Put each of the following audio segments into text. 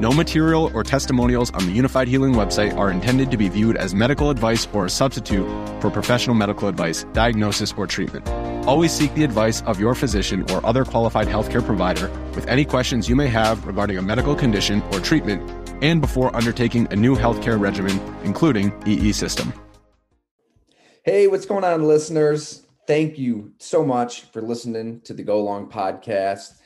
No material or testimonials on the Unifyd Healing website are intended to be viewed as medical advice or a substitute for professional medical advice, diagnosis, or treatment. Always seek the advice of your physician or other qualified healthcare provider with any questions you may have regarding a medical condition or treatment and before undertaking a new healthcare regimen, including EE system. Hey, what's going on, listeners? Thank you so much for listening to the Go Long podcast.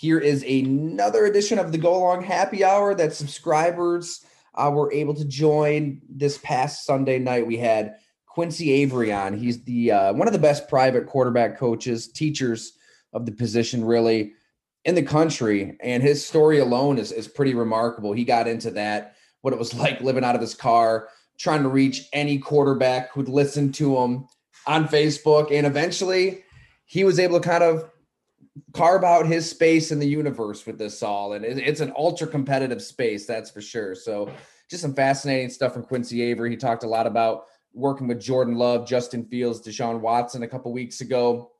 Here is another edition of the Go Long Happy Hour that subscribers uh, were able to join this past Sunday night. We had Quincy Avery on. He's the uh, one of the best private quarterback coaches, teachers of the position, really in the country. And his story alone is is pretty remarkable. He got into that, what it was like living out of his car, trying to reach any quarterback who'd listen to him on Facebook, and eventually he was able to kind of carve out his space in the universe with this all. And it's an ultra competitive space that's for sure. So just some fascinating stuff from quincy avery. He talked a lot about working with jordan love justin fields deshaun watson a couple weeks ago.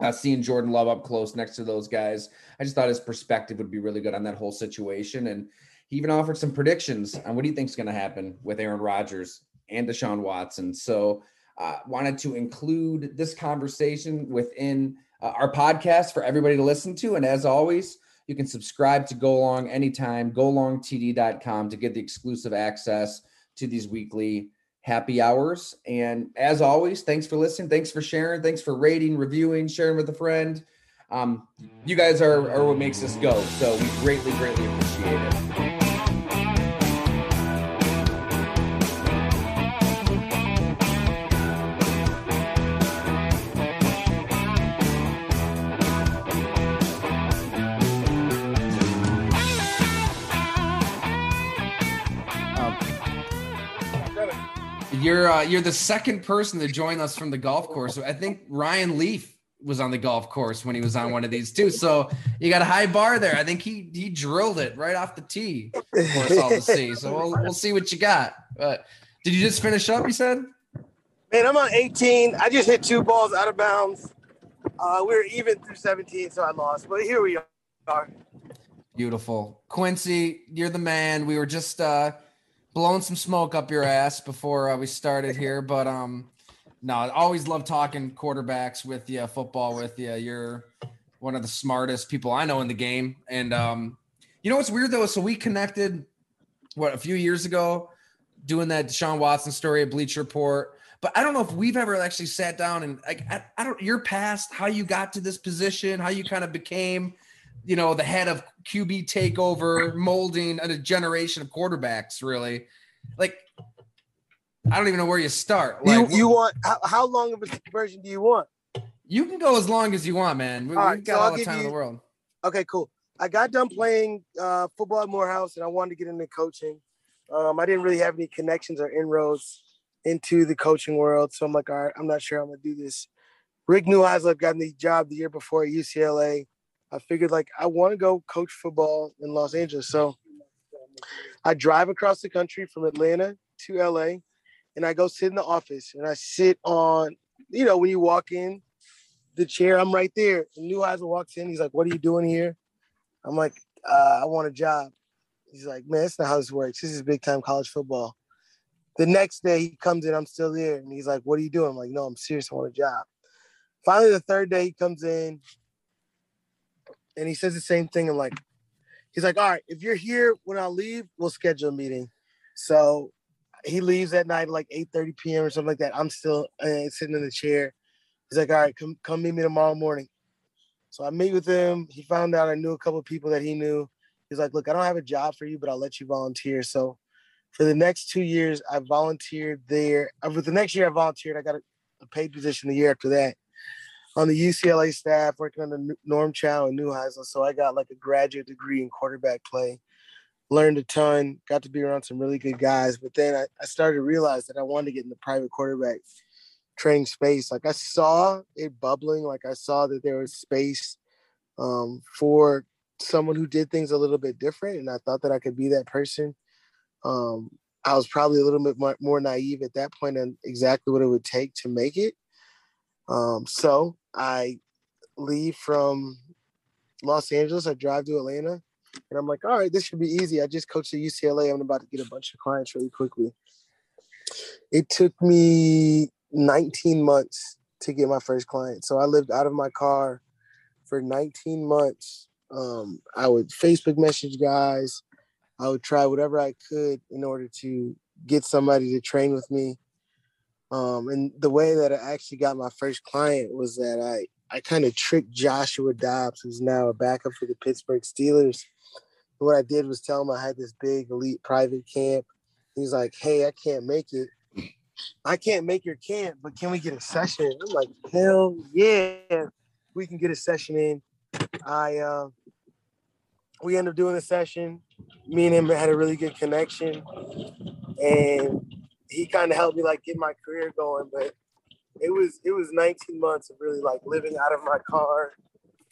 Uh, seeing jordan love up close next to those guys i just thought his perspective would be really good on that whole situation. And he even offered some predictions on what he thinks is going to happen with aaron rodgers and deshaun watson. So uh, wanted to include this conversation within uh, our podcast for everybody to listen to. And as always, you can subscribe to Go Long anytime, golongtd.com to get the exclusive access to these weekly happy hours. And as always, thanks for listening. Thanks for sharing. Thanks for rating, reviewing, sharing with a friend. Um, you guys are, are what makes us go. So we greatly, greatly appreciate it. You're uh, you're the second person to join us from the golf course. I think Ryan Leaf was on the golf course when he was on one of these too. So you got a high bar there. I think he he drilled it right off the tee for us all to see. So we'll we'll see what you got. But did you just finish up? You said. Man, I'm on 18. I just hit two balls out of bounds. Uh, we were even through 17, so I lost. But here we are. Beautiful, Quincy. You're the man. We were just. uh blowing some smoke up your ass before uh, we started here, but um, no, I always love talking quarterbacks with you, football with you. You're one of the smartest people I know in the game, and um, you know what's weird though? So we connected what a few years ago, doing that Deshaun Watson story at Bleacher Report. But I don't know if we've ever actually sat down and like I, I don't your past, how you got to this position, how you kind of became you know, the head of QB takeover, molding a generation of quarterbacks, really. Like, I don't even know where you start. Like, you, you want how, how long of a version do you want? You can go as long as you want, man. We, have got so all the time you, in the world. Okay, cool. I got done playing uh, football at Morehouse, and I wanted to get into coaching. Um, I didn't really have any connections or inroads into the coaching world, so I'm like, all right, I'm not sure I'm gonna do this. Rick Neuheisel got the job the year before at UCLA. I figured like I want to go coach football in Los Angeles. So I drive across the country from Atlanta to LA and I go sit in the office and I sit on, you know, when you walk in the chair, I'm right there. And Neuheisel walks in. He's like, What are you doing here? I'm like, uh, I want a job. He's like, Man, that's not how this works. This is big time college football. The next day he comes in, I'm still there. And he's like, What are you doing? I'm like, No, I'm serious. I want a job. Finally, the third day he comes in and he says the same thing. I'm like, he's like, all right, if you're here when I leave, we'll schedule a meeting. So he leaves at night like 8 30 p.m. or something like that. I'm still uh, sitting in the chair. He's like, all right, come come meet me tomorrow morning. So I meet with him. He found out I knew a couple of people that he knew. He's like, look, I don't have a job for you, but I'll let you volunteer. So for the next two years, I volunteered there. Uh, for the next year, I volunteered. I got a, a paid position the year after that on the UCLA staff, working under Norm Chow and Neuheisel. So I got like a graduate degree in quarterback play. Learned a ton, got to be around some really good guys. But then I, I started to realize that I wanted to get in the private quarterback training space. Like I saw it bubbling, like I saw that there was space um, for someone who did things a little bit different, and I thought that I could be that person. Um, I was probably a little bit more, more naive at that point on exactly what it would take to make it. Um, so I leave from Los Angeles. I drive to Atlanta, and I'm like, all right, this should be easy. I just coached at UCLA. I'm about to get a bunch of clients really quickly. It took me 19 months to get my first client. So I lived out of my car for 19 months. Um, I would Facebook message guys. I would try whatever I could in order to get somebody to train with me. Um, and the way that I actually got my first client was that I, I kind of tricked Joshua Dobbs, who's now a backup for the Pittsburgh Steelers. And what I did was tell him I had this big elite private camp. He's like, hey, I can't make it. I can't make your camp, but can we get a session? I'm like, hell yeah, we can get a session in. I uh, we ended up doing a session. Me and him had a really good connection, and he kind of helped me like get my career going. But it was it was 19 months of really like living out of my car,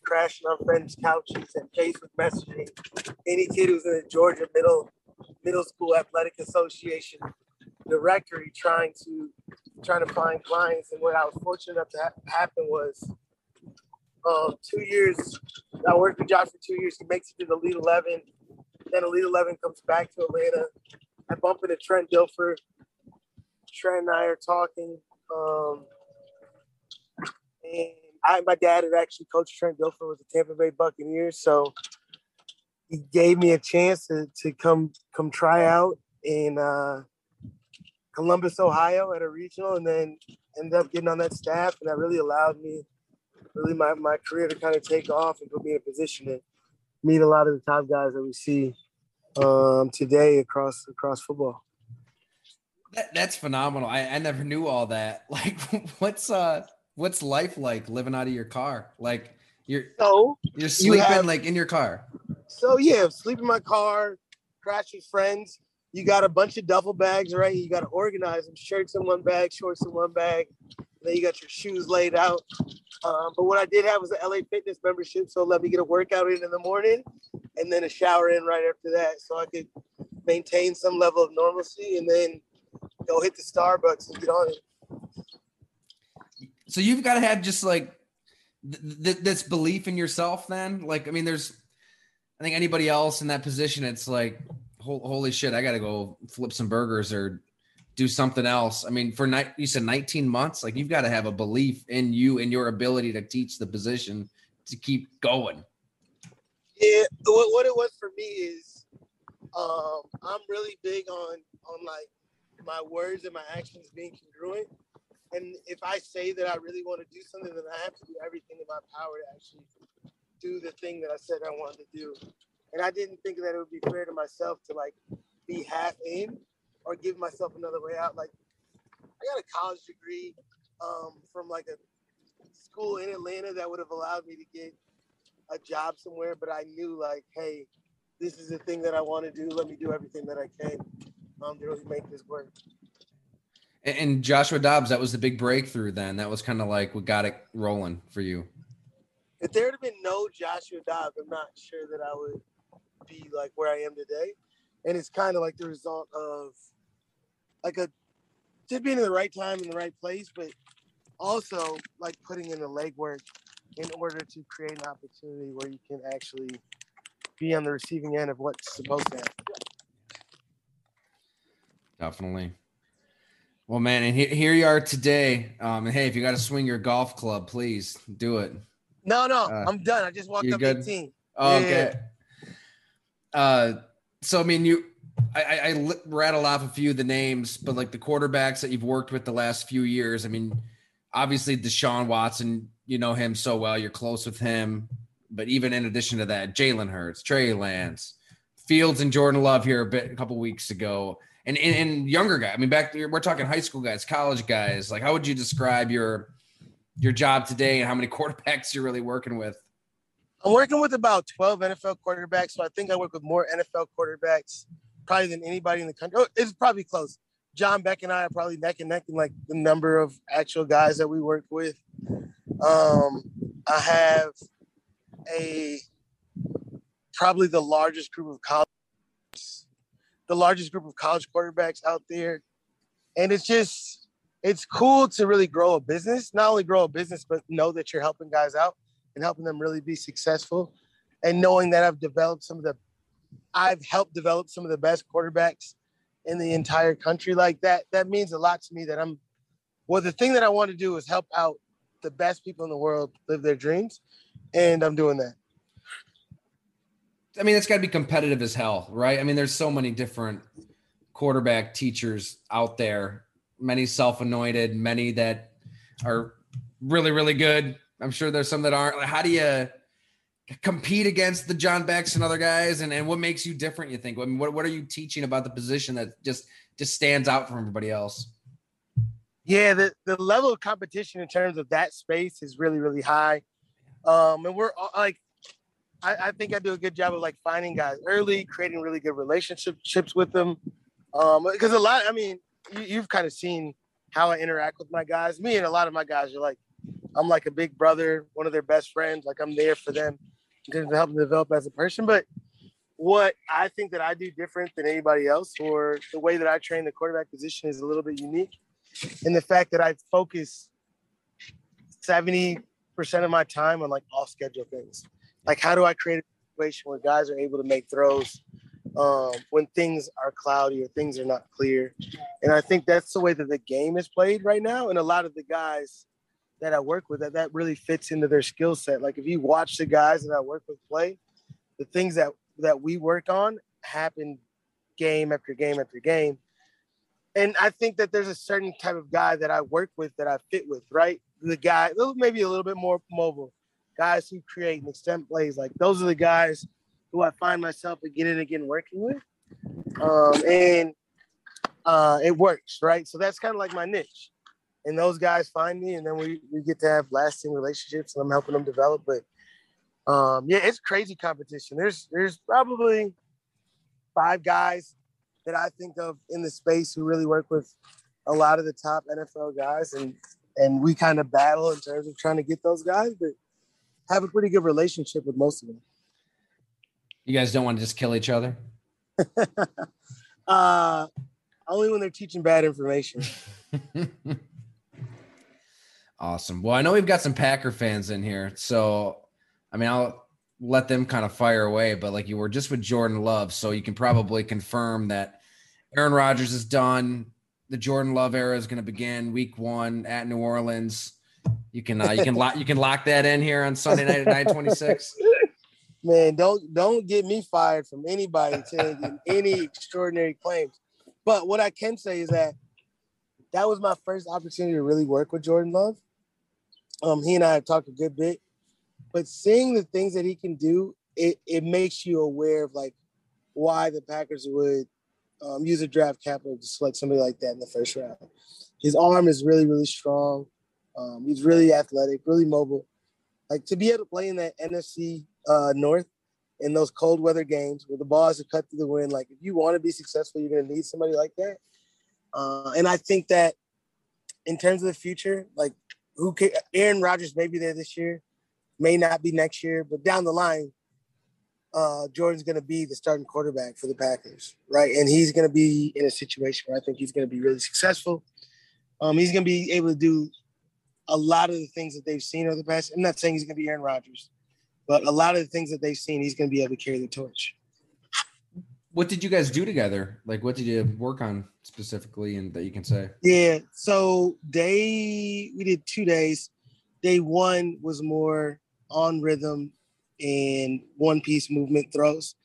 crashing on friends' couches, and Facebook messaging any kid who's in the Georgia Middle Middle School Athletic Association directory trying to trying to find clients. And what I was fortunate enough to ha- happen was um, two years. I worked with Josh for two years. He makes it to the Elite Eleven. Then the Elite Eleven comes back to Atlanta. I bump into Trent Dilfer. Trent and I are talking. Um, and I, my dad had actually coached Trent Dilfer with the Tampa Bay Buccaneers, so he gave me a chance to, to come come try out in uh, Columbus, Ohio at a regional and then ended up getting on that staff. And that really allowed me, really my, my career to kind of take off and put me in a position to meet a lot of the top guys that we see um, today across across football. That, that's phenomenal. I, I never knew all that. Like, what's uh, what's life like living out of your car? Like, you're so you're sleeping you have, like in your car. So yeah, sleep in my car, crash with friends you got a bunch of duffel bags, right? You got to organize them: shirts in one bag, shorts in one bag. Then you got your shoes laid out. Um, but what I did have was an LA Fitness membership, so let me get a workout in in the morning, and then a shower in right after that, so I could maintain some level of normalcy, and then go hit the Starbucks and get on it. So you've got to have just like th- th- this belief in yourself. Then, like, I mean, there's, I think anybody else in that position, it's like holy shit, I got to go flip some burgers or do something else. I mean, for night, you said 19 months, like you've got to have a belief in you and your ability to teach the position to keep going. Yeah, what, what it was for me is, um, I'm really big on on like my words and my actions being congruent. And if I say that I really want to do something, then I have to do everything in my power to actually do the thing that I said I wanted to do and I didn't think that it would be fair to myself to like be half in or give myself another way out. Like I got a college degree um, from like a school in Atlanta that would have allowed me to get a job somewhere, but I knew like, hey, this is the thing that I want to do. Let me do everything that I can um, to really make this work. And Joshua Dobbs, that was the big breakthrough. Then that was kind of like what got it rolling for you. If there had been no Joshua Dobbs, I'm not sure that I would be like where I am today. And it's kind of like the result of like a just being in the right time in the right place, but also like putting in the legwork in order to create an opportunity where you can actually be on the receiving end of what's supposed to happen. Definitely. Well, man, and here you are today. Um, and hey, if you got to swing your golf club, please do it. No, no, uh, I'm done. I just walked up good? 18. Oh, yeah. okay. Uh, so I mean, you, I, I, I rattle off a few of the names, but like the quarterbacks that you've worked with the last few years. I mean, obviously Deshaun Watson, you know him so well. You're close with him, but even in addition to that, Jalen Hurts, Trey Lance, Fields and Jordan Love here a bit a couple weeks ago, and, and and younger guy. I mean, back we're talking high school guys, college guys. Like, how would you describe your your job today, and how many quarterbacks you're really working with? I'm working with about 12 NFL quarterbacks, so I think I work with more NFL quarterbacks probably than anybody in the country. Oh, it's probably close. John Beck and I are probably neck and neck in like the number of actual guys that we work with. Um, I have a probably the largest group of college, the largest group of college quarterbacks out there, and it's just it's cool to really grow a business. Not only grow a business, but know that you're helping guys out and helping them really be successful, and knowing that I've developed some of the, I've helped develop some of the best quarterbacks in the entire country like that that means a lot to me that i'm well the thing that i want to do is help out the best people in the world live their dreams and i'm doing that i mean it's got to be competitive as hell right i mean there's so many different quarterback teachers out there many self-anointed many that are really really good i'm sure there's some that aren't like how do you compete against the John Becks and other guys? And, and what makes you different, you think? I mean, what, what are you teaching about the position that just just stands out from everybody else? Yeah, the, the level of competition in terms of that space is really, really high. Um, and we're like, I, I think I do a good job of like finding guys early, creating really good relationships with them. Um, because a lot, I mean, you, you've kind of seen how I interact with my guys. Me and a lot of my guys are like, I'm like a big brother, one of their best friends. Like I'm there for them to help them develop as a person. But what I think that I do different than anybody else, or the way that I train the quarterback position is a little bit unique in the fact that I focus 70% of my time on like off schedule things. Like, how do I create a situation where guys are able to make throws um, when things are cloudy or things are not clear? And I think that's the way that the game is played right now. And a lot of the guys that I work with that that really fits into their skill set. Like if you watch the guys that I work with play, the things that that we work on happen game after game after game. And I think that there's a certain type of guy that I work with that I fit with, right? The guy, maybe a little bit more mobile, guys who create and extend plays. Like those are the guys who I find myself again and again working with. Um, and uh, it works, right? So that's kind of like my niche and those guys find me and then we, we get to have lasting relationships and I'm helping them develop. But um, yeah, it's crazy competition. There's there's probably five guys that I think of in the space who really work with a lot of the top NFL guys and and we kind of battle in terms of trying to get those guys, but have a pretty good relationship with most of them. You guys don't want to just kill each other? uh only when they're teaching bad information. Awesome. Well, I know we've got some Packer fans in here, so I mean, I'll let them kind of fire away. But like you were just with Jordan Love, so you can probably confirm that Aaron Rodgers is done. The Jordan Love era is going to begin week one at New Orleans. You can uh, you can lock you can lock that in here on Sunday night at nine twenty six. Man, don't don't get me fired from anybody saying any extraordinary claims. But what I can say is that that was my first opportunity to really work with Jordan Love. Um, he and I have talked a good bit, but seeing the things that he can do, it, it makes you aware of like why the Packers would um, use a draft capital to select somebody like that in the first round. His arm is really, really strong. Um, he's really athletic, really mobile. Like to be able to play in that NFC uh, North in those cold weather games where the ball is cut through the wind. Like if you want to be successful, you're going to need somebody like that. Uh, and I think that in terms of the future, like who can, Aaron Rodgers may be there this year, may not be next year, but down the line, uh, Jordan's going to be the starting quarterback for the Packers, right? And he's going to be in a situation where I think he's going to be really successful. Um, he's going to be able to do a lot of the things that they've seen over the past. I'm not saying he's going to be Aaron Rodgers, but a lot of the things that they've seen, he's going to be able to carry the torch. What did you guys do together? Like, what did you work on specifically, and that you can say? Yeah, so day we did two days. Day one was more on rhythm and one piece movement throws.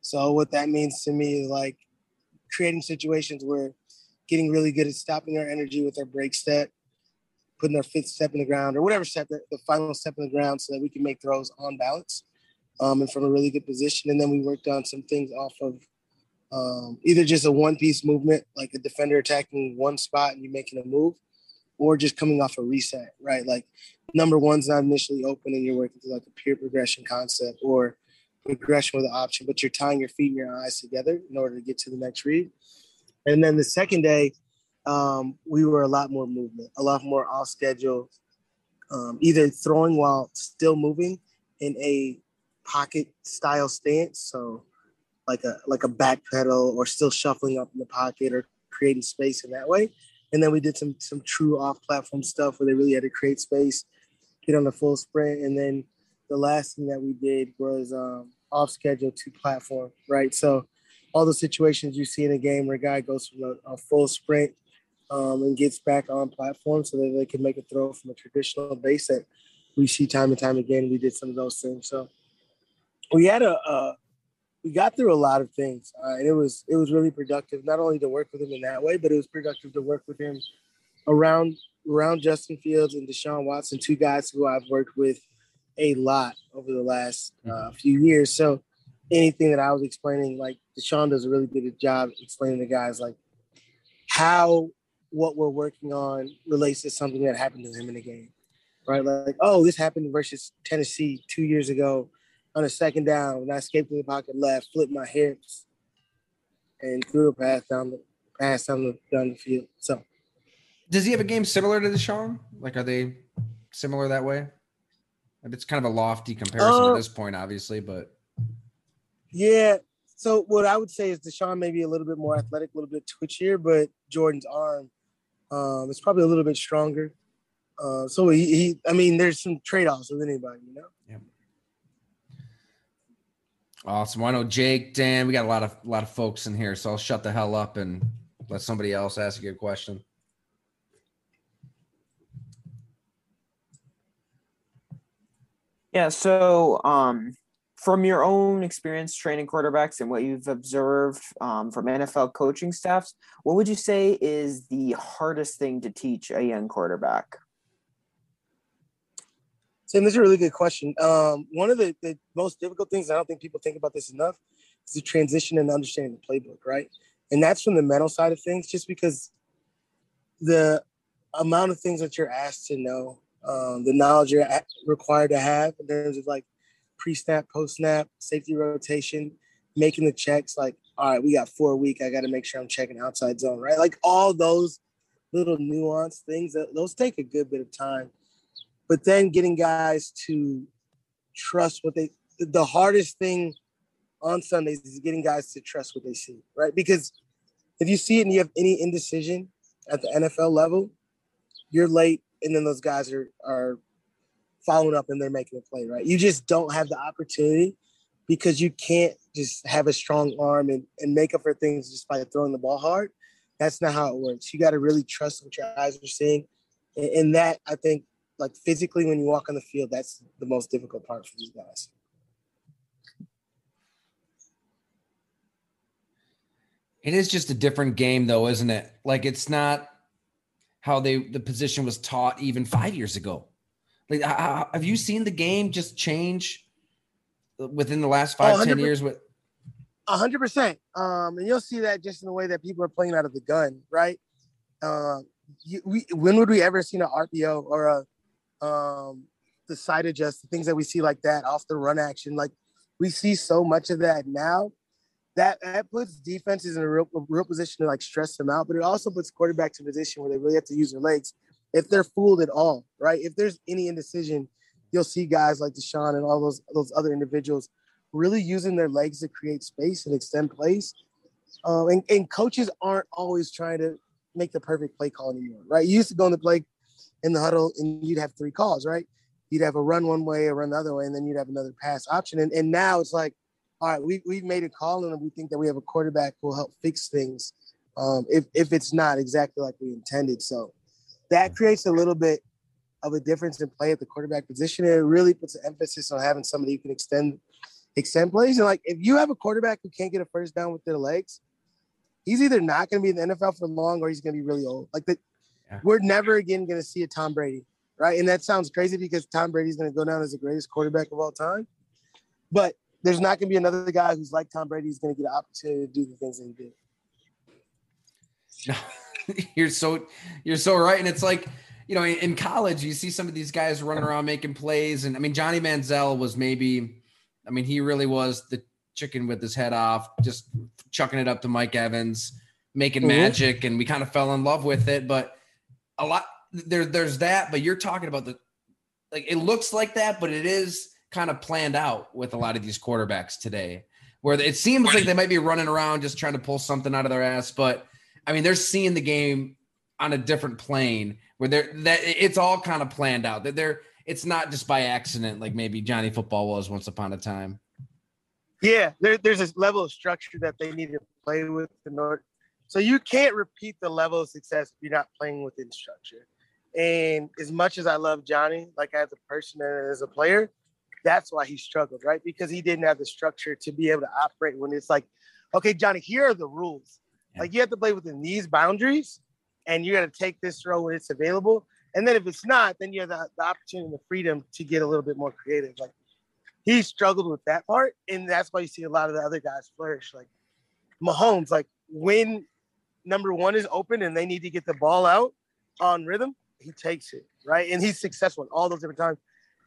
So what that means to me is like creating situations where getting really good at stopping our energy with our break step, putting our fifth step in the ground or whatever step, the final step in the ground so that we can make throws on balance. um, and from a really good position. And then we worked on some things off of um, either just a one piece movement, like a defender attacking one spot and you making a move, or just coming off a reset, right? Like number one's not initially open and you're working through like a pure progression concept or progression with an option, but you're tying your feet and your eyes together in order to get to the next read. And then the second day, um, we were a lot more movement, a lot more off schedule, um, either throwing while still moving in a pocket style stance. So like a like a back pedal or still shuffling up in the pocket or creating space in that way. And then we did some some true off platform stuff where they really had to create space, get on the full sprint. And then the last thing that we did was um, off schedule to platform, right? So all the situations you see in a game where a guy goes from a, a full sprint um, and gets back on platform so that they can make a throw from a traditional base that we see time and time again. We did some of those things. So we had a, a we got through a lot of things, uh, and it was it was really productive. Not only to work with him in that way, but it was productive to work with him around around Justin Fields and Deshaun Watson, two guys who I've worked with a lot over the last uh, mm-hmm. few years. So anything that I was explaining, like Deshaun does a really good job explaining to guys like how what we're working on relates to something that happened to him in the game, right? Like, oh, this happened versus Tennessee two years ago on a second down when I escaped in the pocket left, flipped my hips, and threw a pass down the pass down the down the field. So, does he have a game similar to Deshaun? Like, are they similar that way? It's kind of a lofty comparison uh, at this point, obviously, but yeah. So what I would say is Deshaun maybe a little bit more athletic, a little bit twitchier, but Jordan's arm um, is probably a little bit stronger. Uh, so he, he, I mean, there's some trade offs with anybody, you know. Yeah. Awesome. Well, I know Jake, Dan, we got a lot of a lot of folks in here, so I'll shut the hell up and let somebody else ask you a question. Yeah. So, um, from your own experience training quarterbacks and what you've observed um, from NFL coaching staffs, what would you say is the hardest thing to teach a young quarterback? Sam, this is a really good question. Um, one of the, the most difficult things, I don't think people think about this enough, is the transition and understanding the playbook, right? And that's from the mental side of things, just because the amount of things that you're asked to know, um, the knowledge you're required to have in terms of like pre-snap, post-snap, safety rotation, making the checks. Like, all right, we got four week. I got to make sure I'm checking outside zone, right? Like all those little nuanced things that those take a good bit of time but then getting guys to trust what they the hardest thing on Sundays is getting guys to trust what they see, right? Because if you see it and you have any indecision at the NFL level, you're late, and then those guys are are following up and they're making a play, right? You just don't have the opportunity because you can't just have a strong arm and, and make up for things just by throwing the ball hard. That's not how it works. You got to really trust what your eyes are seeing. And, and that I think like physically when you walk on the field, that's the most difficult part for these guys. It is just a different game, though, isn't it? Like it's not how they the position was taught even five years ago. Like, how, have you seen the game just change within the last five, oh, ten years? With hundred percent, um, and you'll see that just in the way that people are playing out of the gun, right? Uh, you, we, when would we ever seen an RPO or a um, the side adjust, the things that we see like that off the run action. Like we see so much of that now. That that puts defenses in a real, real position to like stress them out, but it also puts quarterbacks in a position where they really have to use their legs if they're fooled at all, right? If there's any indecision, you'll see guys like Deshaun and all those those other individuals really using their legs to create space and extend plays. Um, and, and coaches aren't always trying to make the perfect play call anymore, right? You used to go in the play in the huddle and you'd have three calls, right? You'd have a run one way, a run the other way, and then you'd have another pass option. And, and now it's like, all right, we, we've made a call and we think that we have a quarterback who will help fix things um, if, if it's not exactly like we intended. So that creates a little bit of a difference in play at the quarterback position. And it really puts an emphasis on having somebody who can extend extend plays. And like if you have a quarterback who can't get a first down with their legs, he's either not going to be in the NFL for long or he's going to be really old. Like the, yeah. We're never again going to see a Tom Brady, right? And that sounds crazy because Tom Brady's going to go down as the greatest quarterback of all time. But there's not going to be another guy who's like Tom Brady who's going to get an opportunity to do the things that he did. you're so you're so right, and it's like you know in college you see some of these guys running around making plays, and I mean Johnny Manziel was maybe, I mean he really was the chicken with his head off, just chucking it up to Mike Evans, making mm-hmm. magic, and we kind of fell in love with it. But a lot there, there's that, but you're talking about the like it looks like that, but it is kind of planned out with a lot of these quarterbacks today, where it seems like they might be running around just trying to pull something out of their ass, but I mean, they're seeing the game on a different plane where they're that it's all kind of planned out. That they're it's not just by accident like maybe Johnny Football was once upon a time. Yeah, there, there's a level of structure that they need to play with in order. So you can't repeat the level of success if you're not playing within structure. And as much as I love Johnny, like as a person and as a player, that's why he struggled, right? Because he didn't have the structure to be able to operate when it's like, okay, Johnny, here are the rules. Like you have to play within these boundaries, and you got to take this throw when it's available. And then if it's not, then you have the, the opportunity and the freedom to get a little bit more creative. Like he struggled with that part, and that's why you see a lot of the other guys flourish. Like Mahomes, like when number one is open and they need to get the ball out on rhythm, he takes it right, and he's successful in all those different times.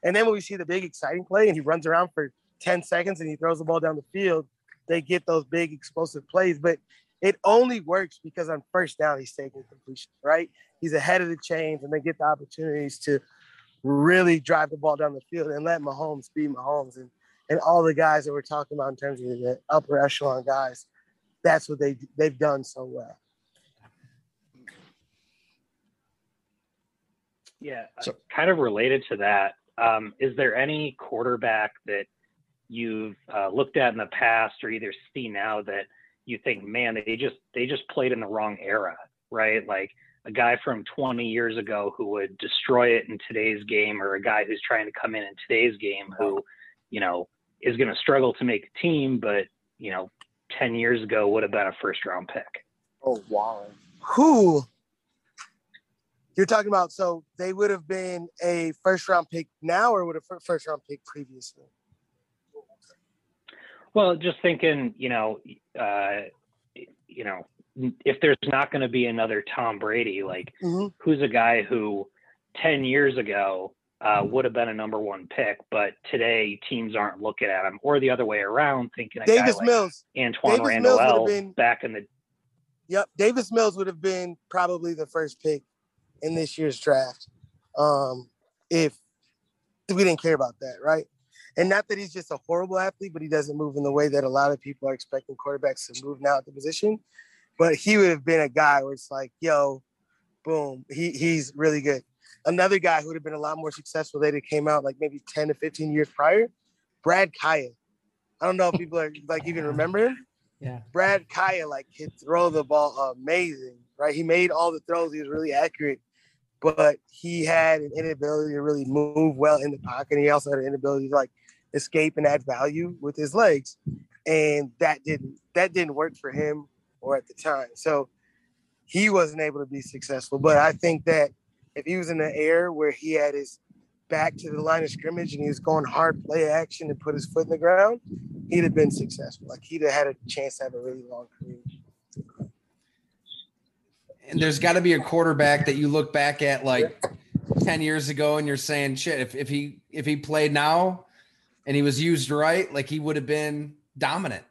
And then when we see the big exciting play and he runs around for 10 seconds and he throws the ball down the field, they get those big explosive plays. But it only works because on first down he's taking completion, right? He's ahead of the chains and they get the opportunities to really drive the ball down the field and let Mahomes be Mahomes and and all the guys that we're talking about in terms of the upper echelon guys, that's what they they've done so well. Yeah, so, kind of related to that, um, is there any quarterback that you've uh, looked at in the past or either see now that you think, man, they just they just played in the wrong era, right? Like a guy from 20 years ago who would destroy it in today's game, or a guy who's trying to come in in today's game who, you know, is going to struggle to make a team, but you know, 10 years ago would have been a first round pick. Oh wow, who? You're talking about so they would have been a first round pick now, or would a first round pick previously? Well, just thinking, you know, uh, you know, if there's not going to be another Tom Brady, like mm-hmm. who's a guy who 10 years ago uh, would have been a number one pick, but today teams aren't looking at him, or the other way around, thinking Davis like Mills, Antwaan Davis Randle Mills been, back in the. Yep, Davis Mills would have been probably the first pick in this year's draft, um, if we didn't care about that, right? And not that he's just a horrible athlete, but he doesn't move in the way that a lot of people are expecting quarterbacks to move now at the position. But he would have been a guy where it's like, yo, boom, he, he's really good. Another guy who would have been a lot more successful later came out like maybe 10 to 15 years prior, Brad Kaaya. I don't know if people are like even remember him. Yeah. Brad Kaaya like could throw the ball amazing, right? He made all the throws. He was really accurate but he had an inability to really move well in the pocket. And he also had an inability to like escape and add value with his legs. And that didn't that didn't work for him or at the time. So he wasn't able to be successful. But I think that if he was in the air where he had his back to the line of scrimmage and he was going hard play action and put his foot in the ground, he'd have been successful. Like he'd have had a chance to have a really long career and there's got to be a quarterback that you look back at like 10 years ago and you're saying shit if, if he if he played now and he was used right like he would have been dominant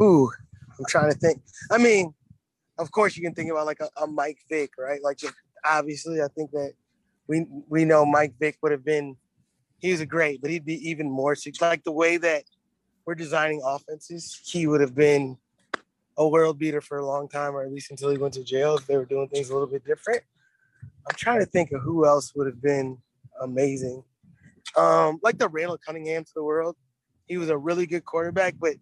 ooh i'm trying to think i mean of course you can think about like a, a mike vick right like just obviously i think that we we know mike vick would have been he was a great but he'd be even more like the way that we're designing offenses he would have been a world beater for a long time, or at least until he went to jail. If they were doing things a little bit different, I'm trying to think of who else would have been amazing. Um, like the Randall Cunningham to the world. He was a really good quarterback, but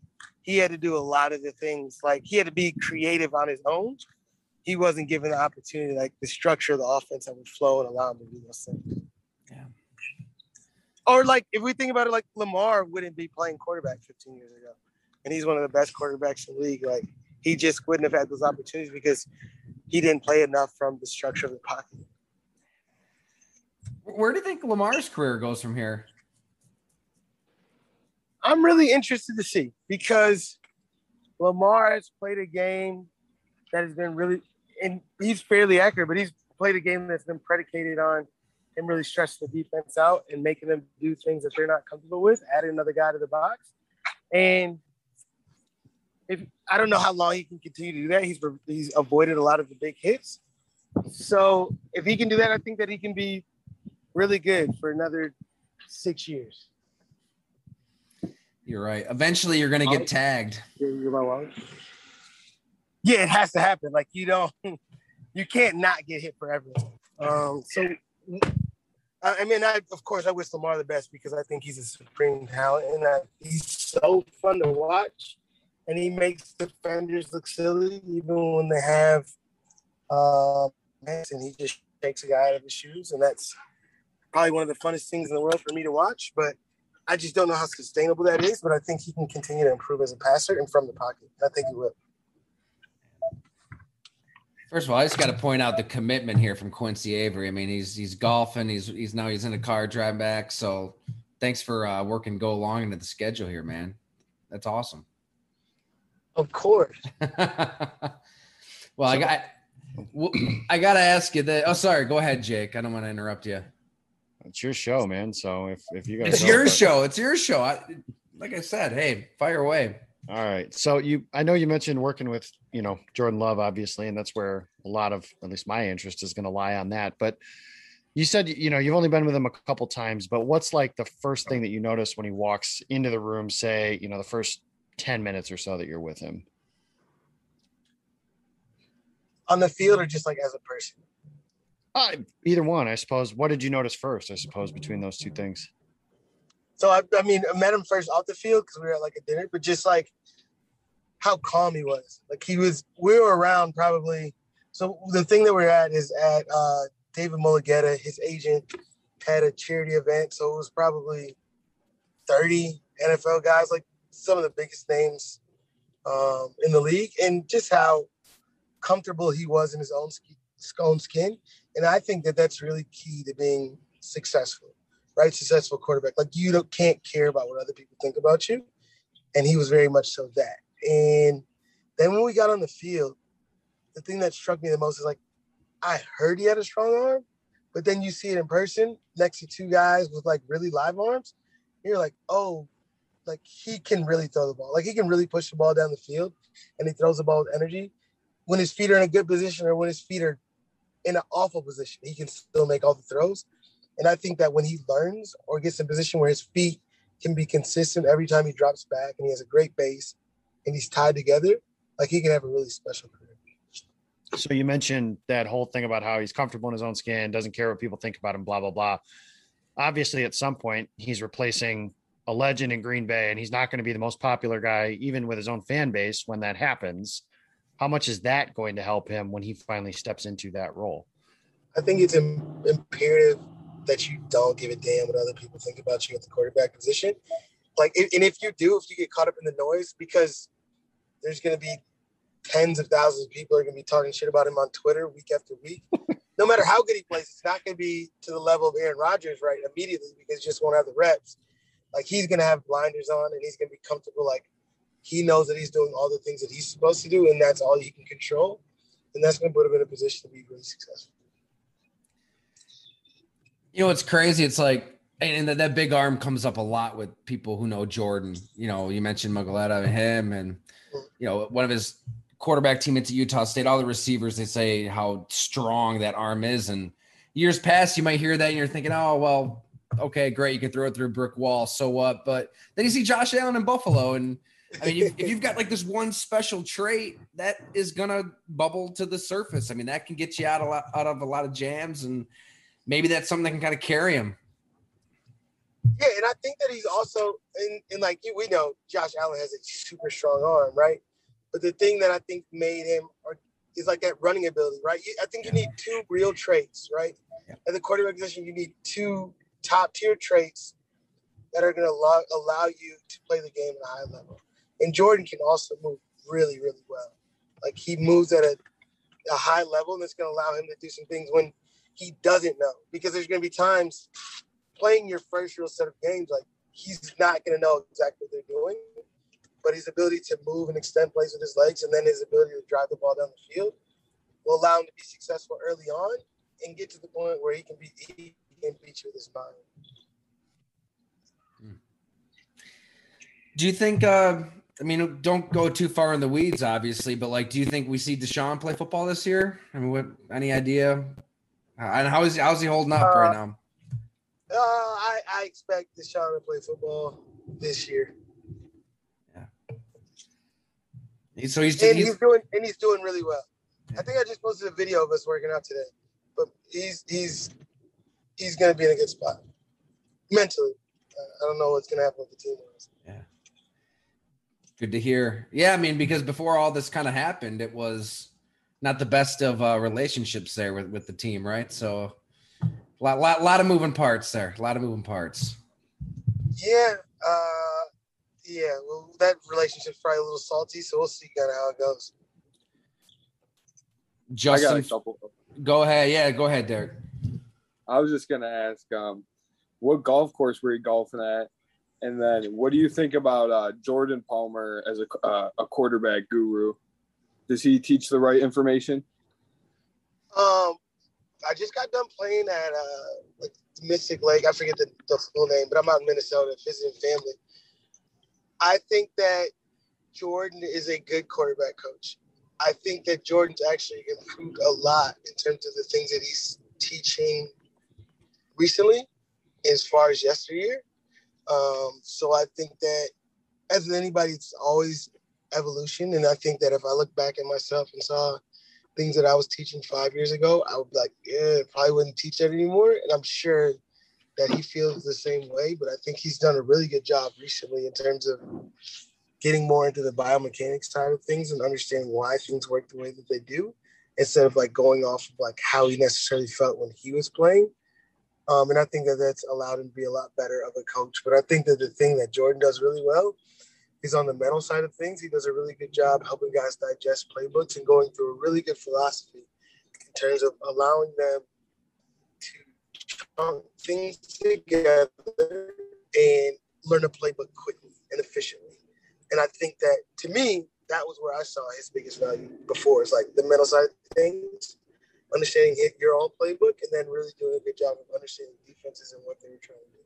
he had to do a lot of the things. Like he had to be creative on his own. He wasn't given the opportunity, like the structure of the offense that would flow and allow him to do those things. Yeah. Or like if we think about it, like Lamar wouldn't be playing quarterback 15 years ago, and he's one of the best quarterbacks in the league. Like he just wouldn't have had those opportunities because he didn't play enough from the structure of the pocket. Where do you think Lamar's career goes from here? I'm really interested to see because Lamar has played a game that has been really, and he's fairly accurate, but he's played a game that's been predicated on him really stressing the defense out and making them do things that they're not comfortable with, adding another guy to the box. And if I don't know how long he can continue to do that, he's he's avoided a lot of the big hits. So if he can do that, I think that he can be really good for another six years. You're right. Eventually, you're gonna get tagged. Yeah, it has to happen. Like you don't, you can't not get hit forever. Um, so, I mean, I of course I wish Lamar the best because I think he's a supreme talent and he's so fun to watch, and he makes defenders look silly even when they have, uh, and he just takes a guy out of his shoes, and that's probably one of the funnest things in the world for me to watch. But I just don't know how sustainable that is, but I think he can continue to improve as a passer and from the pocket. I think he will. First of all, I just got to point out the commitment here from Quincy Avery. I mean, he's he's golfing. He's he's now he's in a car driving back. So, thanks for uh, working Go Long into the schedule here, man. That's awesome. Of course. well, I got I got to ask you that. Oh, sorry. Go ahead, Jake. I don't want to interrupt you. It's your show, man. So if if you guys, it's your show. It's your show. I, like I said, hey, fire away. All right. So you, I know you mentioned working with you know Jordan Love, obviously, and that's where a lot of at least my interest is going to lie on that. But you said you know you've only been with him a couple times, but what's like the first thing that you notice when he walks into the room? Say you know the first ten minutes or so that you're with him on the field, or just like as a person. Uh, either one, I suppose. What did you notice first? I suppose between those two things. So I, I mean, I met him first off the field because we were at like a dinner, but just like how calm he was. Like he was, we were around probably. So the thing that we're at is at uh, David Mulugheta. His agent had a charity event, so it was probably thirty NFL guys, like some of the biggest names um, in the league, and just how comfortable he was in his own own skin and I think that that's really key to being successful, right? Successful quarterback. Like you don't can't care about what other people think about you, and he was very much so that. And then when we got on the field, the thing that struck me the most is like I heard he had a strong arm, but then you see it in person next to two guys with like really live arms. You're like, oh, like he can really throw the ball. Like he can really push the ball down the field, and he throws the ball with energy. When his feet are in a good position, or when his feet are in an awful position, he can still make all the throws. And I think that when he learns or gets in position where his feet can be consistent every time he drops back and he has a great base and he's tied together, like he can have a really special career. So you mentioned that whole thing about how he's comfortable in his own skin, doesn't care what people think about him, blah, blah, blah. Obviously, at some point, he's replacing a legend in Green Bay, and he's not going to be the most popular guy, even with his own fan base, when that happens how much is that going to help him when he finally steps into that role? I think it's imperative that you don't give a damn what other people think about you at the quarterback position. Like, and if you do, if you get caught up in the noise, because there's going to be tens of thousands of people are going to be talking shit about him on Twitter week after week. no matter how good he plays, it's not going to be to the level of Aaron Rodgers right immediately because he just won't have the reps. Like he's going to have blinders on and he's going to be comfortable. Like he knows that he's doing all the things that he's supposed to do, and that's all he can control. And that's going to put him in a position to be really successful. You know, it's crazy. It's like, and that, that big arm comes up a lot with people who know Jordan. You know, you mentioned Mulugheta and him, and you know, one of his quarterback teammates at Utah State. All the receivers they say how strong that arm is, and years past you might hear that and you're thinking, oh well, okay, great, you can throw it through a brick wall, so what? But then you see Josh Allen in Buffalo, and I mean, if, if, you've got like this one special trait, that is gonna bubble to the surface. I mean, that can get you out a lot, out of a lot of jams, and maybe that's something that can kind of carry him. Yeah, and I think that he's also, and, and like we know, Josh Allen has a super strong arm, right? But the thing that I think made him or is like that running ability, right? I think you need two real traits, right? Yeah. At the quarterback position, you need two top tier traits that are going to allow, allow you to play the game at a high level. And Jordan can also move really, really well. Like he moves at a, a high level, and it's going to allow him to do some things when he doesn't know. Because there's going to be times playing your first real set of games, like he's not going to know exactly what they're doing. But his ability to move and extend plays with his legs, and then his ability to drive the ball down the field, will allow him to be successful early on and get to the point where he can be he can beat you with his mind. Do you think? Uh, I mean, don't go too far in the weeds, obviously, but like, do you think we see Deshaun play football this year? I mean, what? Any idea? And how is how's he holding up uh, right now? Uh, I I expect Deshaun to play football this year. Yeah. So he's, and he's, he's doing and he's doing really well. I think I just posted a video of us working out today, but he's he's he's gonna be in a good spot mentally. Uh, I don't know what's gonna happen with the team. Yeah. Good to hear. Yeah, I mean, because before all this kind of happened, it was not the best of uh, relationships there with, with the team, right? So, a lot, lot, lot of moving parts there. A lot of moving parts. Yeah, uh, yeah. Well, that relationship's probably a little salty, so we'll see kind of how it goes. Justin, go ahead. Yeah, go ahead, Derek. I was just gonna ask, um, what golf course were you golfing at? And then, what do you think about uh, Jordan Palmer as a, uh, a quarterback guru? Does he teach the right information? Um, I just got done playing at uh, like Mystic Lake. I forget the, the full name, but I'm out in Minnesota visiting family. I think that Jordan is a good quarterback coach. I think that Jordan's actually improved a lot in terms of the things that he's teaching recently, as far as yesteryear. Um, so I think that as anybody, it's always evolution. And I think that if I look back at myself and saw things that I was teaching five years ago, I would be like, yeah, probably wouldn't teach that anymore. And I'm sure that he feels the same way. But I think he's done a really good job recently in terms of getting more into the biomechanics side of things and understanding why things work the way that they do instead of like going off of like how he necessarily felt when he was playing. Um, and I think that that's allowed him to be a lot better of a coach. But I think that the thing that Jordan does really well is on the mental side of things. He does a really good job helping guys digest playbooks and going through a really good philosophy in terms of allowing them to chunk things together and learn a playbook quickly and efficiently. And I think that to me, that was where I saw his biggest value before. It's like the mental side of things, understanding it, your own playbook, and then really doing a good job of understanding defenses and what they were trying to do.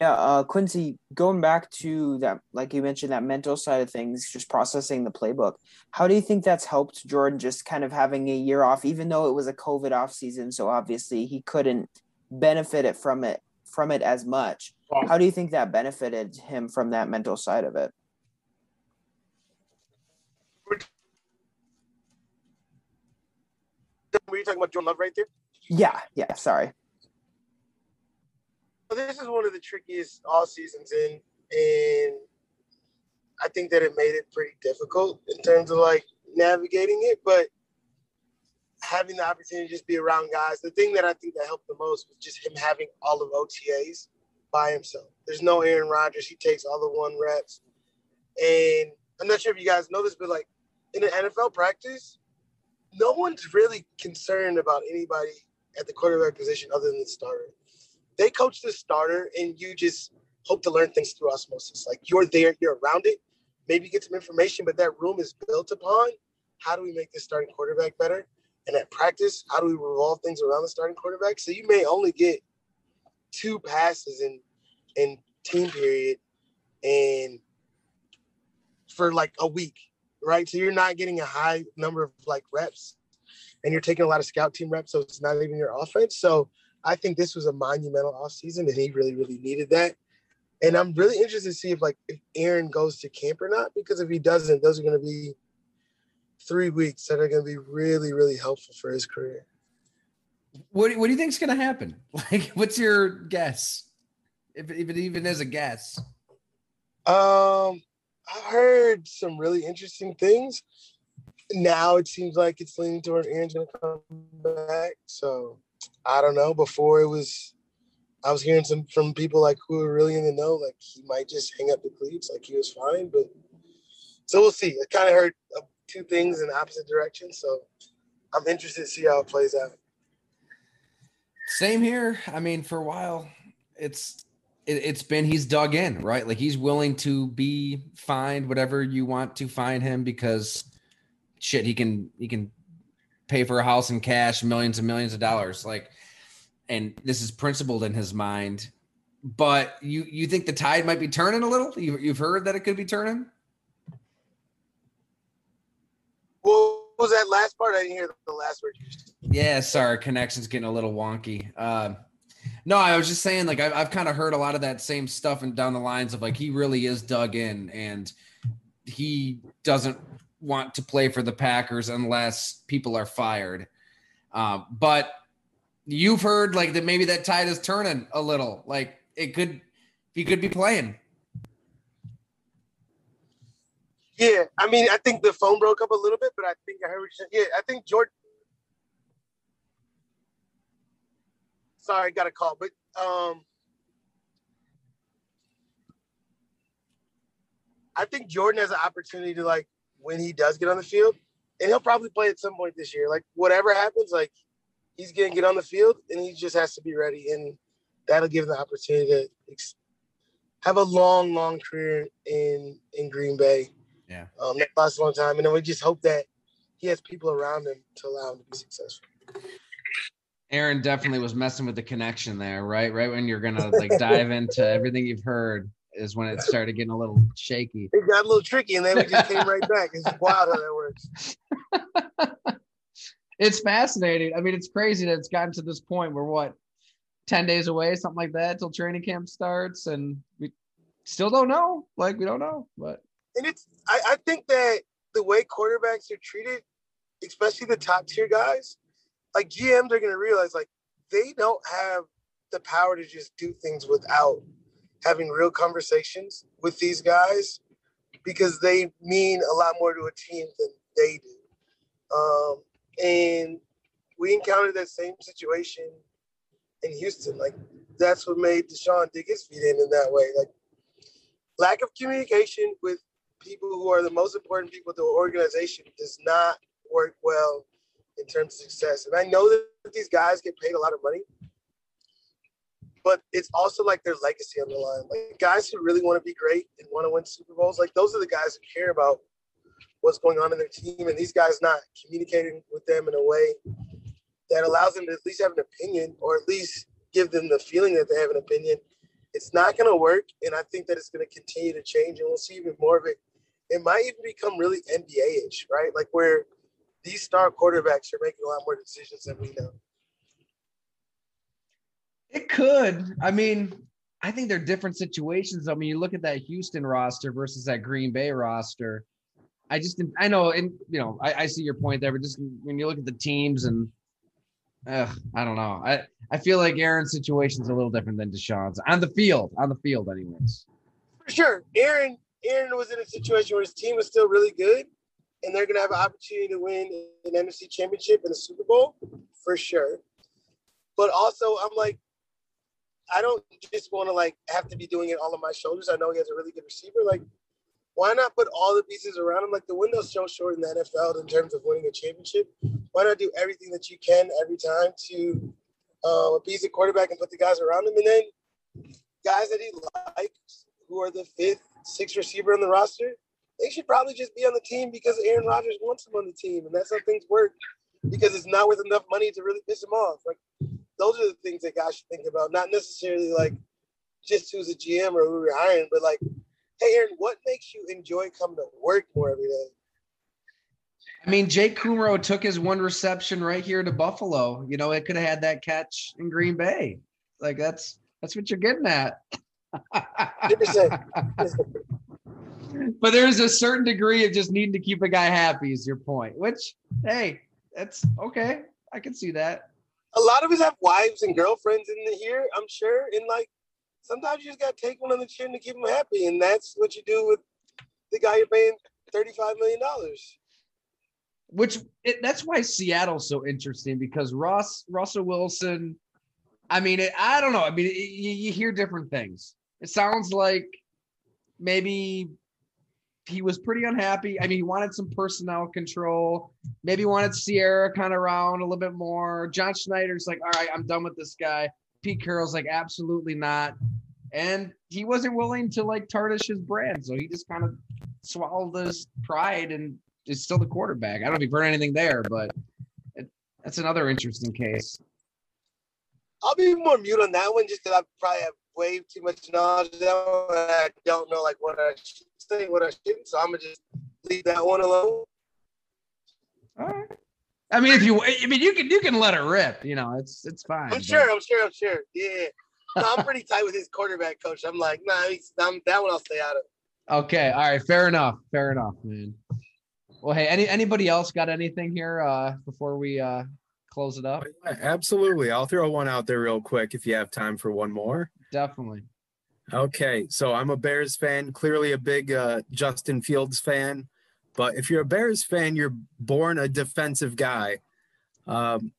Yeah, uh, Quincy, going back to that, like you mentioned, that mental side of things, just processing the playbook. How do you think that's helped Jordan just kind of having a year off, even though it was a COVID off season? So obviously he couldn't benefit it from it from it as much. How do you think that benefited him from that mental side of it? Were you talking about Jordan Love right there? Yeah, yeah. Sorry. this is one of the trickiest all seasons in, and I think that it made it pretty difficult in terms of like navigating it. But having the opportunity to just be around guys. The thing that I think that helped the most was just him having all of OTAs by himself. There's no Aaron Rodgers. He takes all the one reps. And I'm not sure if you guys know this, but like in an NFL practice, no one's really concerned about anybody at the quarterback position other than the starter. They coach the starter and you just hope to learn things through osmosis. Like you're there, you're around it, maybe get some information, but that room is built upon how do we make this starting quarterback better? And at practice, how do we revolve things around the starting quarterback? So you may only get two passes in in team period and for like a week, right? So you're not getting a high number of like reps and you're taking a lot of scout team reps, so it's not even your offense. So I think this was a monumental offseason and he really, really needed that. And I'm really interested to see if like if Aaron goes to camp or not, because if he doesn't, those are gonna be three weeks that are going to be really, really helpful for his career. What, do, what do you think is going to happen? Like, what's your guess? If, if it even is a guess. Um, I've heard some really interesting things. Now it seems like it's leaning toward Aaron's to come back. So I don't know. Before it was, I was hearing some from people like who were really in the know, like he might just hang up the cleats, like he was fine. But so we'll see. It kind of heard uh, two things in opposite directions. So I'm interested to see how it plays out. Same here. I mean, for a while, it's it, it's been he's dug in, right? Like he's willing to be fined whatever you want to fine him because shit, he can he can pay for a house in cash, millions and millions of dollars. Like, and this is principled in his mind. But you you think the tide might be turning a little? You, you've heard that it could be turning. What was that last part? I didn't hear the last word. you. Yeah, sorry, connection's getting a little wonky. Uh, no, I was just saying, like, I've, I've kind of heard a lot of that same stuff and down the lines of like he really is dug in and he doesn't want to play for the Packers unless people are fired. Uh, but you've heard like that maybe that tide is turning a little. Like it could, he could be playing. Yeah, I mean, I think the phone broke up a little bit, but I think I heard. Yeah, I think Jordan. Sorry, I got a call, but um, I think Jordan has an opportunity to like when he does get on the field, and he'll probably play at some point this year. Like whatever happens, like he's gonna get on the field, and he just has to be ready, and that'll give him the opportunity to ex- have a long, long career in in Green Bay. Yeah. Um, that lasts a long time, and then we just hope that he has people around him to allow him to be successful. Aaron definitely was messing with the connection there, right? Right when you're gonna like dive into everything you've heard is when it started getting a little shaky. It got a little tricky, and then we just came right back. It's wild how that works. it's fascinating. I mean, it's crazy that it's gotten to this point where what, 10 days away, something like that, till training camp starts, and we still don't know. Like, we don't know, but And it's I, I think that the way quarterbacks are treated, especially the top tier guys, like GMs are gonna realize like they don't have the power to just do things without having real conversations with these guys because they mean a lot more to a team than they do. Um, and we encountered that same situation in Houston. Like that's what made Deshaun dig his feet in in that way. Like lack of communication with people who are the most important people to an organization does not work well in terms of success. And I know that these guys get paid a lot of money, but it's also like their legacy on the line. Like guys who really want to be great and want to win Super Bowls, like those are the guys who care about what's going on in their team. And these guys not communicating with them in a way that allows them to at least have an opinion or at least give them the feeling that they have an opinion. It's not going to work. And I think that it's going to continue to change and we'll see even more of it. It might even become really NBA ish, right? Like where these star quarterbacks are making a lot more decisions than we know. It could. I mean, I think they're different situations. I mean, you look at that Houston roster versus that Green Bay roster. I just, I know, and you know, I, I see your point there, but just when you look at the teams and, ugh, I don't know. I, I feel like Aaron's situation is a little different than Deshaun's on the field, on the field, anyways. For sure. Aaron, Aaron was in a situation where his team was still really good and they're going to have an opportunity to win an NFC championship and a Super Bowl for sure. But also, I'm like, I don't just want to like have to be doing it all on my shoulders. I know he has a really good receiver. Like, why not put all the pieces around him? Like the window's so short in the NFL in terms of winning a championship. Why not do everything that you can every time to uh, appease the quarterback and put the guys around him, and then guys that he likes, who are the fifth, sixth receiver on the roster, they should probably just be on the team because Aaron Rodgers wants them on the team, and that's how things work. Because it's not worth enough money to really piss them off. Like those are the things that guys should think about, not necessarily like just who's a GM or who we're hiring, but like, hey, Aaron, what makes you enjoy coming to work more every day? I mean, Jake Kumerow took his one reception right here to Buffalo. You know, it could have had that catch in Green Bay. Like that's that's what you're getting at. 100%. but there's a certain degree of just needing to keep a guy happy is your point which hey that's okay i can see that a lot of us have wives and girlfriends in the here, I'm sure. And like sometimes you just gotta take one on the chin to keep them happy. And that's what you do with the guy you're paying $35 million. which it, that's why seattle's so interesting because ross russell wilson i mean it, i don't know i mean it, you, you hear different things it sounds like maybe he was pretty unhappy. I mean, he wanted some personnel control. Maybe wanted Ciara kind of around a little bit more. John Schneider's like, all right, I'm done with this guy. Pete Carroll's like, absolutely not. And he wasn't willing to like tarnish his brand. So he just kind of swallowed his pride and is still the quarterback. I don't know if you've heard anything there, but it, that's another interesting case. I'll be more mute on that one just because I probably have way too much knowledge that. I don't know like what I should say, what I shouldn't. So I'm gonna just leave that one alone. All right. I mean, if you, I mean, you can you can let it rip. You know, it's it's fine. I'm but- sure. I'm sure. I'm sure. Yeah. No, I'm pretty tight with his quarterback coach. I'm like, nah, he's, I'm, that one I'll stay out of. Okay. All right. Fair enough. Fair enough, man. Well, hey, any anybody else got anything here uh before we uh close it up? Absolutely. I'll throw one out there real quick if you have time for one more. Definitely. Okay, so I'm a Bears fan, clearly a big uh, Justin Fields fan. But if you're a Bears fan, you're born a defensive guy. Um,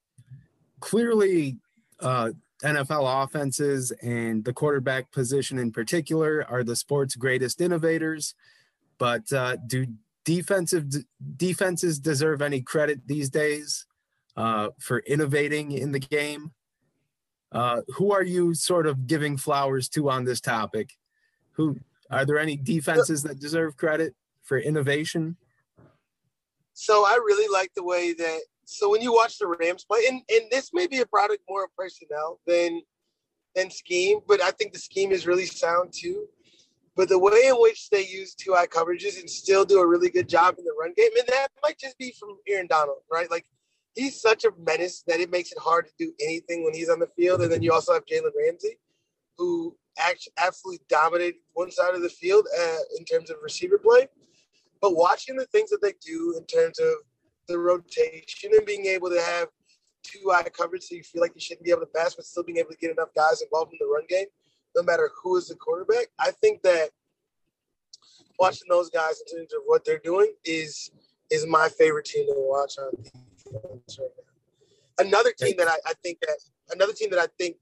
clearly, uh, NFL offenses and the quarterback position in particular are the sport's greatest innovators. But uh, do defensive defenses deserve any credit these days uh, for innovating in the game? Uh, who are you sort of giving flowers to on this topic? Who are there any defenses that deserve credit for innovation? So I really like the way that. So when you watch the Rams play, and, and this may be a product more of personnel than than scheme, but I think the scheme is really sound too. But the way in which they use two high coverages and still do a really good job in the run game, and that might just be from Aaron Donald, right? Like he's such a menace that it makes it hard to do anything when he's on the field. And then you also have Jalen Ramsey, who actually absolutely dominated one side of the field uh, in terms of receiver play. But watching the things that they do in terms of the rotation and being able to have two high coverage so you feel like you shouldn't be able to pass, but still being able to get enough guys involved in the run game, no matter who is the quarterback. I think that watching those guys in terms of what they're doing is is my favorite team to watch on right now. Another team that I, I think that another team that I think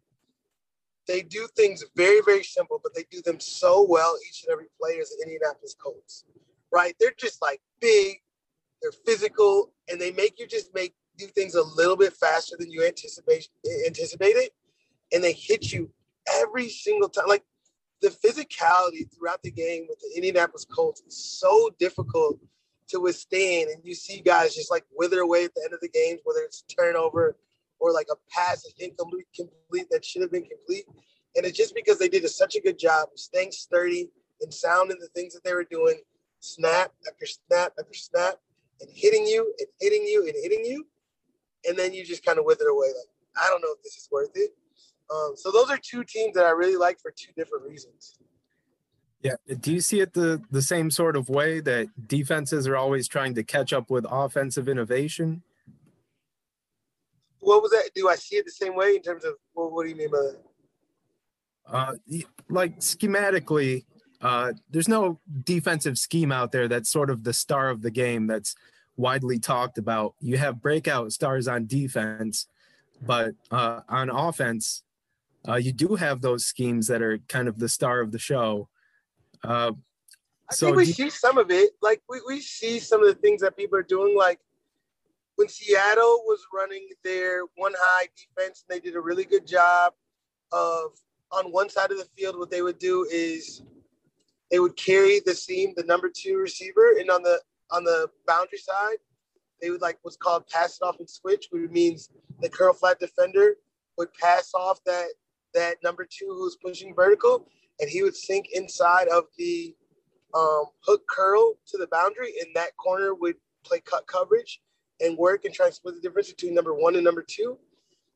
they do things very, very simple, but they do them so well each and every player is the Indianapolis Colts. Right? They're just like big, they're physical, and they make you just make do things a little bit faster than you anticipate anticipated, and they hit you every single time. Like the physicality throughout the game with the Indianapolis Colts is so difficult to withstand. And you see guys just like wither away at the end of the games, whether it's turnover or like a pass that's incomplete complete that should have been complete. And it's just because they did a, such a good job of staying sturdy and sound in the things that they were doing, snap after snap after snap, and hitting you and hitting you and hitting you. And then you just kind of wither away. Like, I don't know if this is worth it. Um, so those are two teams that I really like for two different reasons. Yeah. Do you see it the, the same sort of way that defenses are always trying to catch up with offensive innovation? What was that? Do I see it the same way in terms of well, what do you mean by that? Uh, like schematically, uh, there's no defensive scheme out there that's sort of the star of the game that's widely talked about. You have breakout stars on defense, but uh, on offense, uh, you do have those schemes that are kind of the star of the show. Uh, I So think we see some of it. Like we, we see some of the things that people are doing. Like when Seattle was running their one high defense, and they did a really good job of on one side of the field. What they would do is they would carry the seam, the number two receiver, and on the on the boundary side, they would like what's called pass it off and switch, which means the curl flat defender would pass off that that number two who's pushing vertical, and he would sink inside of the um, hook curl to the boundary, and that corner would play cut coverage and work and try and split the difference between number one and number two.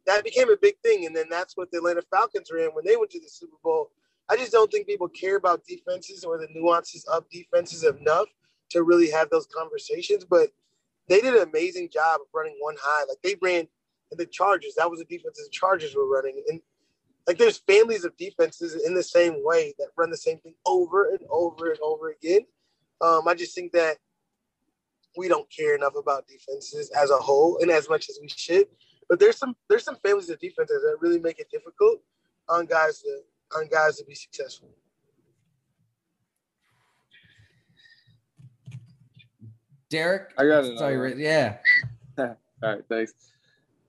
That became a big thing, and then that's what the Atlanta Falcons ran when they went to the Super Bowl. I just don't think people care about defenses or the nuances of defenses enough to really have those conversations. But they did an amazing job of running one high. Like they ran in the Chargers. That was the defense the Chargers were running. And like there's families of defenses in the same way that run the same thing over and over and over again. Um, I just think that we don't care enough about defenses as a whole and as much as we should. But there's some there's some families of defenses that really make it difficult on guys to on guys to be successful. Derek. I got That's it. all you re- Yeah. All right, thanks.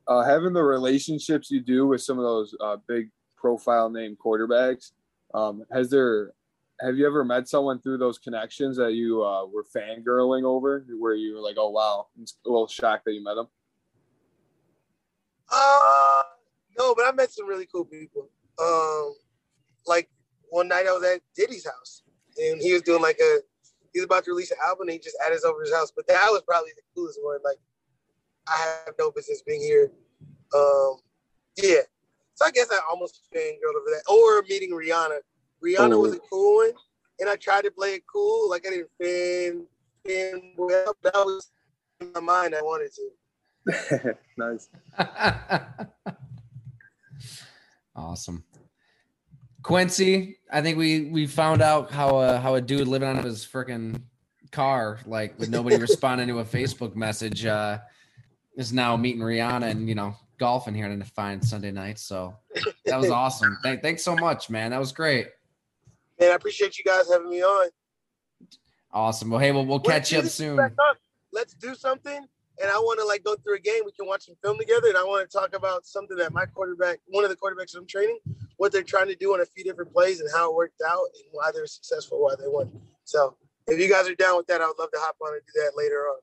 Uh, having the relationships you do with some of those uh, big profile name quarterbacks, um, has there, have you ever met someone through those connections that you uh, were fangirling over, where you were like, oh wow, it's a little shocked that you met them? Uh, no, but I met some really cool people. Um, like one night I was at Diddy's house, and he was doing like a he's about to release an album, and he just had us over his house. But that was probably the coolest one. Like, I have no business being here. Um, yeah. So I guess I almost fangirled over that, or meeting Rihanna. Rihanna was a cool one, and I tried to play it cool, like I didn't fan fan well. That was in my mind. I wanted to. nice. awesome. Quincy, I think we we found out how a how a dude living out of his freaking car, like with nobody responding to a Facebook message, uh, is now meeting Rihanna and you know golfing here on a fine Sunday night. So that was awesome. Thank, thanks so much, man. That was great. Man, I appreciate you guys having me on. Awesome. Well, hey, we'll, catch you up soon. up. Let's do something. And I want to like go through a game. We can watch some film together. And I want to talk about something that my quarterback, one of the quarterbacks I'm training, what they're trying to do on a few different plays and how it worked out and why they're successful, why they won. So if you guys are down with that, I would love to hop on and do that later on.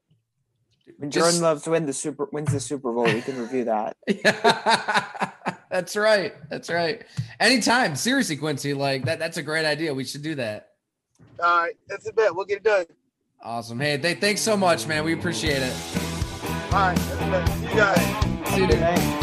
When Just- Jordan Loves win the super wins the Super Bowl, we can review that. yeah. that's right. That's right. Anytime. Seriously, Quincy, like that, that's a great idea. We should do that. All right, that's a bet. We'll get it done. Awesome. Hey, th- thanks so much, man. We appreciate it. All right, that's a bet. You guys. See you, dude. Hey.